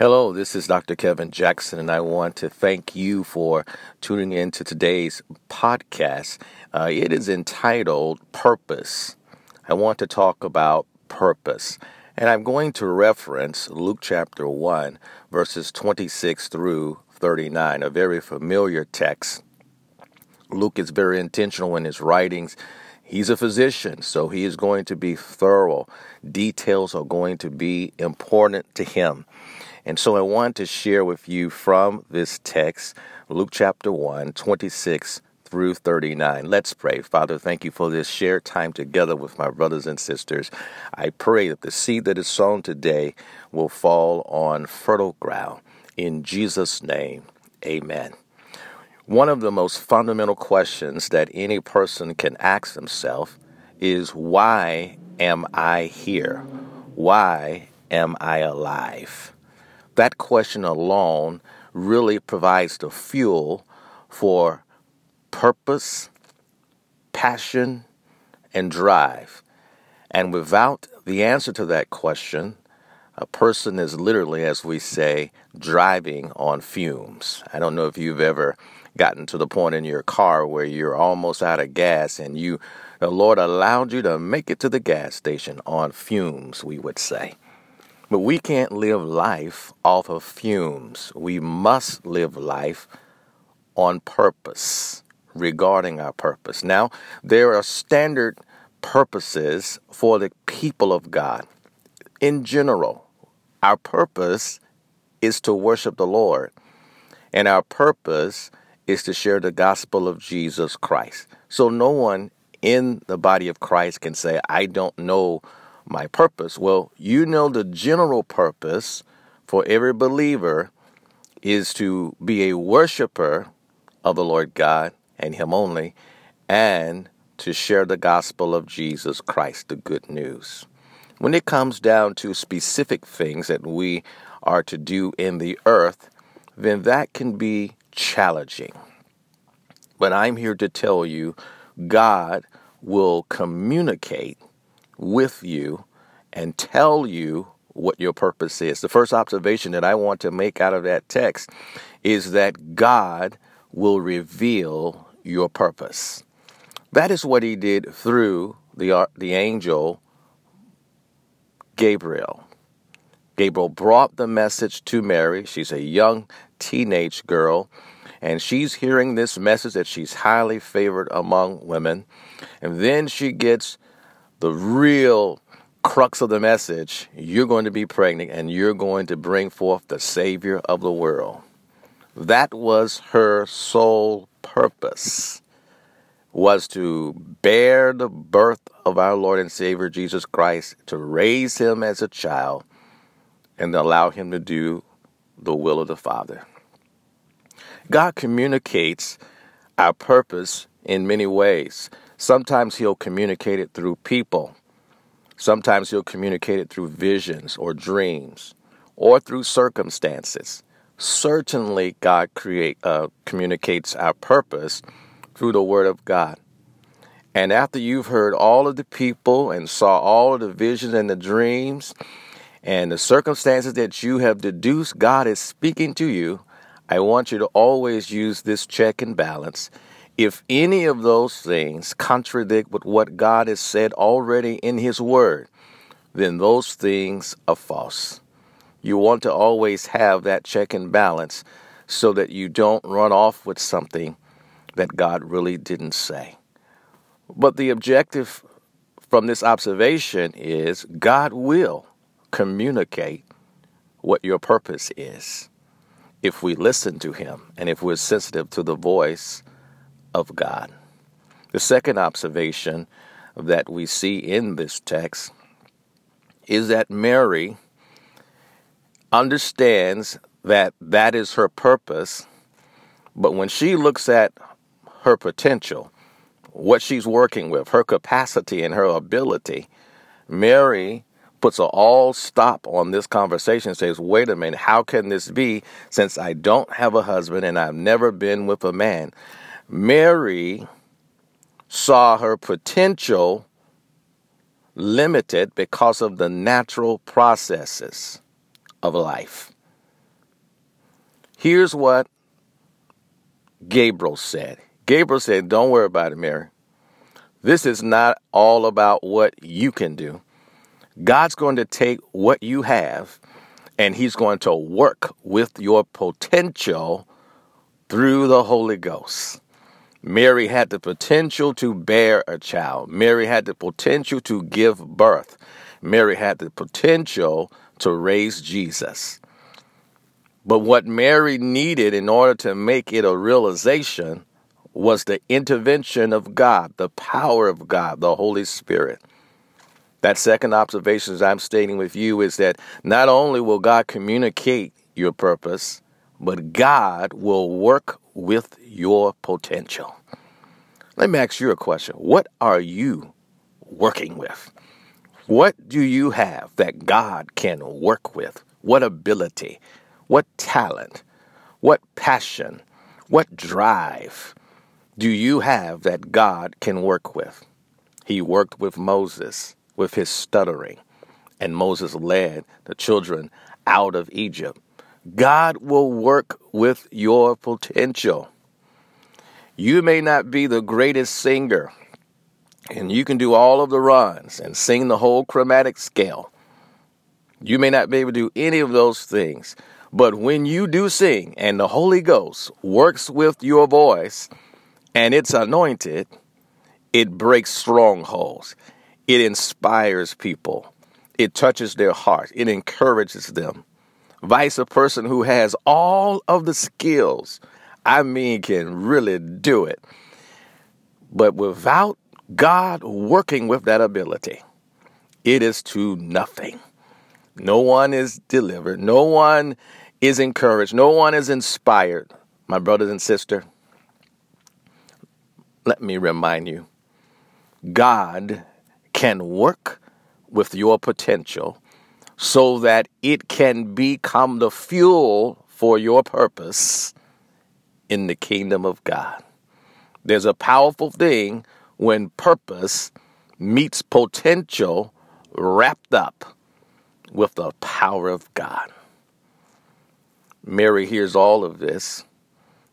Hello, this is Dr. Kevin Jackson, and I want to thank you for tuning in to today's podcast. Uh, it is entitled Purpose. I want to talk about purpose, and I'm going to reference Luke chapter 1, verses 26 through 39, a very familiar text. Luke is very intentional in his writings. He's a physician, so he is going to be thorough. Details are going to be important to him. And so I want to share with you from this text, Luke chapter 1, 26 through 39. Let's pray. Father, thank you for this shared time together with my brothers and sisters. I pray that the seed that is sown today will fall on fertile ground. In Jesus' name, amen. One of the most fundamental questions that any person can ask themselves is why am I here? Why am I alive? That question alone really provides the fuel for purpose, passion, and drive. And without the answer to that question, a person is literally, as we say, driving on fumes. I don't know if you've ever gotten to the point in your car where you're almost out of gas and you the Lord allowed you to make it to the gas station on fumes, we would say. But we can't live life off of fumes. We must live life on purpose, regarding our purpose. Now, there are standard purposes for the people of God. In general, our purpose is to worship the Lord, and our purpose is to share the gospel of Jesus Christ. So, no one in the body of Christ can say, I don't know my purpose? Well, you know the general purpose for every believer is to be a worshiper of the Lord God and Him only, and to share the gospel of Jesus Christ, the good news. When it comes down to specific things that we are to do in the earth, then that can be challenging. But I'm here to tell you God will communicate with you and tell you what your purpose is. The first observation that I want to make out of that text is that God will reveal your purpose. That is what he did through the, uh, the angel Gabriel. Gabriel brought the message to Mary. She's a young teenage girl, and she's hearing this message that she's highly favored among women. And then she gets the real crux of the message you're going to be pregnant and you're going to bring forth the Savior of the world. That was her sole purpose was to bear the birth of our Lord and Savior Jesus Christ, to raise him as a child, and allow him to do the will of the Father. God communicates our purpose in many ways. Sometimes He'll communicate it through people. Sometimes He'll communicate it through visions or dreams or through circumstances. Certainly, God create, uh, communicates our purpose through the Word of God. And after you've heard all of the people and saw all of the visions and the dreams and the circumstances that you have deduced God is speaking to you, I want you to always use this check and balance if any of those things contradict with what God has said already in His Word, then those things are false. You want to always have that check and balance so that you don't run off with something that God really didn't say. But the objective from this observation is God will communicate what your purpose is if we listen to Him and if we're sensitive to the voice of God. The second observation that we see in this text is that Mary understands that that is her purpose, but when she looks at her potential, what she's working with, her capacity and her ability, Mary puts an all stop on this conversation says, wait a minute, how can this be since I don't have a husband and I've never been with a man? Mary saw her potential limited because of the natural processes of life. Here's what Gabriel said Gabriel said, Don't worry about it, Mary. This is not all about what you can do. God's going to take what you have and He's going to work with your potential through the Holy Ghost. Mary had the potential to bear a child. Mary had the potential to give birth. Mary had the potential to raise Jesus. But what Mary needed in order to make it a realization was the intervention of God, the power of God, the Holy Spirit. That second observation as I'm stating with you is that not only will God communicate your purpose, but God will work with your potential. Let me ask you a question. What are you working with? What do you have that God can work with? What ability? What talent? What passion? What drive do you have that God can work with? He worked with Moses with his stuttering, and Moses led the children out of Egypt. God will work with your potential. You may not be the greatest singer, and you can do all of the runs and sing the whole chromatic scale. You may not be able to do any of those things, but when you do sing and the Holy Ghost works with your voice and it's anointed, it breaks strongholds. It inspires people. It touches their heart. It encourages them. Vice a person who has all of the skills, I mean, can really do it. But without God working with that ability, it is to nothing. No one is delivered. No one is encouraged. No one is inspired. My brothers and sister, let me remind you God can work with your potential so that it can become the fuel for your purpose in the kingdom of God. There's a powerful thing when purpose meets potential wrapped up with the power of God. Mary hears all of this.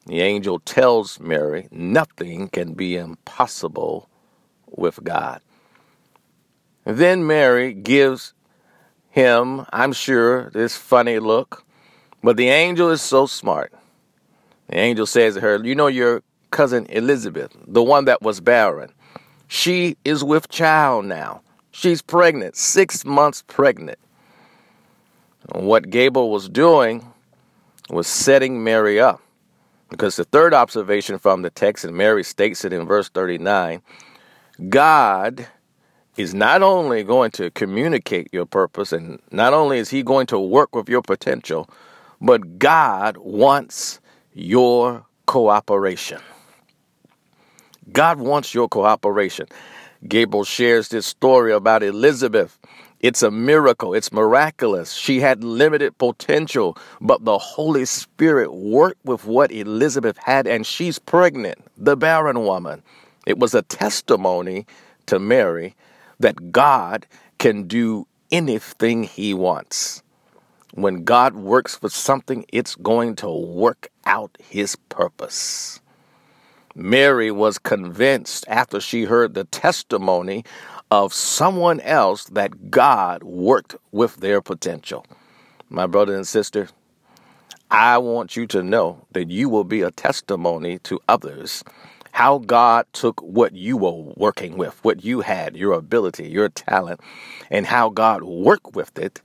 The angel tells Mary, nothing can be impossible with God. Then Mary gives him, I'm sure, this funny look. But the angel is so smart. The angel says to her, You know your cousin Elizabeth, the one that was barren. She is with child now. She's pregnant, six months pregnant. And what Gabriel was doing was setting Mary up. Because the third observation from the text, and Mary states it in verse 39 God is not only going to communicate your purpose and not only is he going to work with your potential, but God wants your cooperation. God wants your cooperation. Gabriel shares this story about Elizabeth. It's a miracle. It's miraculous. She had limited potential, but the Holy Spirit worked with what Elizabeth had, and she's pregnant, the barren woman. It was a testimony to Mary that God can do anything He wants. When God works for something, it's going to work out His purpose. Mary was convinced after she heard the testimony of someone else that God worked with their potential. My brother and sister, I want you to know that you will be a testimony to others how God took what you were working with, what you had, your ability, your talent, and how God worked with it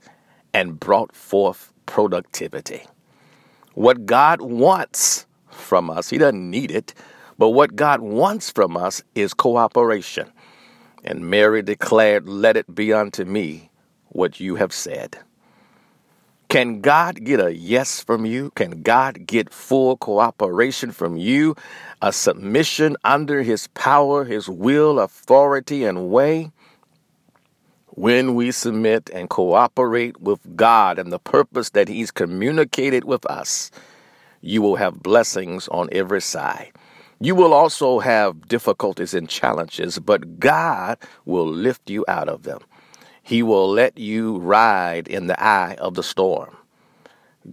and brought forth productivity. What God wants from us, He doesn't need it, but what God wants from us is cooperation. And Mary declared, Let it be unto me what you have said. Can God get a yes from you? Can God get full cooperation from you? A submission under His power, His will, authority, and way? When we submit and cooperate with God and the purpose that He's communicated with us, you will have blessings on every side. You will also have difficulties and challenges, but God will lift you out of them. He will let you ride in the eye of the storm.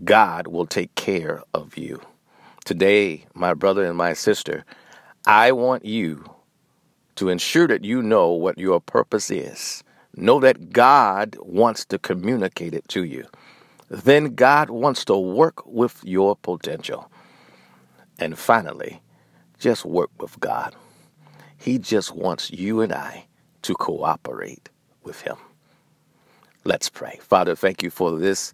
God will take care of you. Today, my brother and my sister, I want you to ensure that you know what your purpose is. Know that God wants to communicate it to you. Then God wants to work with your potential. And finally, just work with God. He just wants you and I to cooperate with Him. Let's pray. Father, thank you for this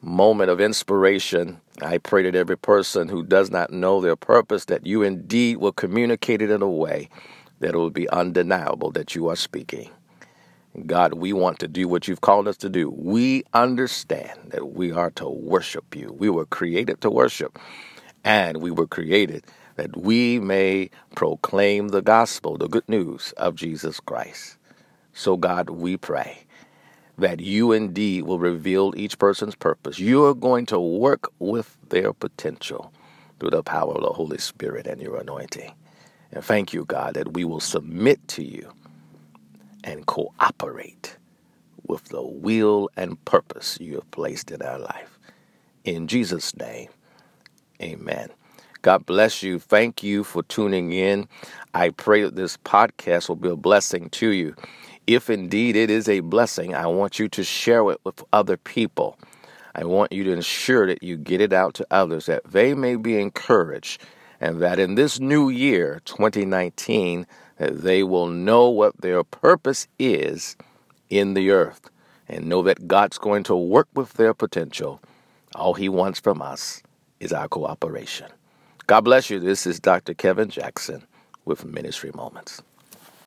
moment of inspiration. I pray that every person who does not know their purpose, that you indeed will communicate it in a way that it will be undeniable that you are speaking. God, we want to do what you've called us to do. We understand that we are to worship you. We were created to worship, and we were created that we may proclaim the gospel, the good news of Jesus Christ. So, God, we pray that you indeed will reveal each person's purpose. You are going to work with their potential through the power of the Holy Spirit and your anointing. And thank you, God, that we will submit to you and cooperate with the will and purpose you have placed in our life. In Jesus' name, amen. God bless you. Thank you for tuning in. I pray that this podcast will be a blessing to you. If indeed it is a blessing, I want you to share it with other people. I want you to ensure that you get it out to others that they may be encouraged and that in this new year, 2019, that they will know what their purpose is in the earth and know that God's going to work with their potential. All He wants from us is our cooperation. God bless you. This is Dr. Kevin Jackson with Ministry Moments.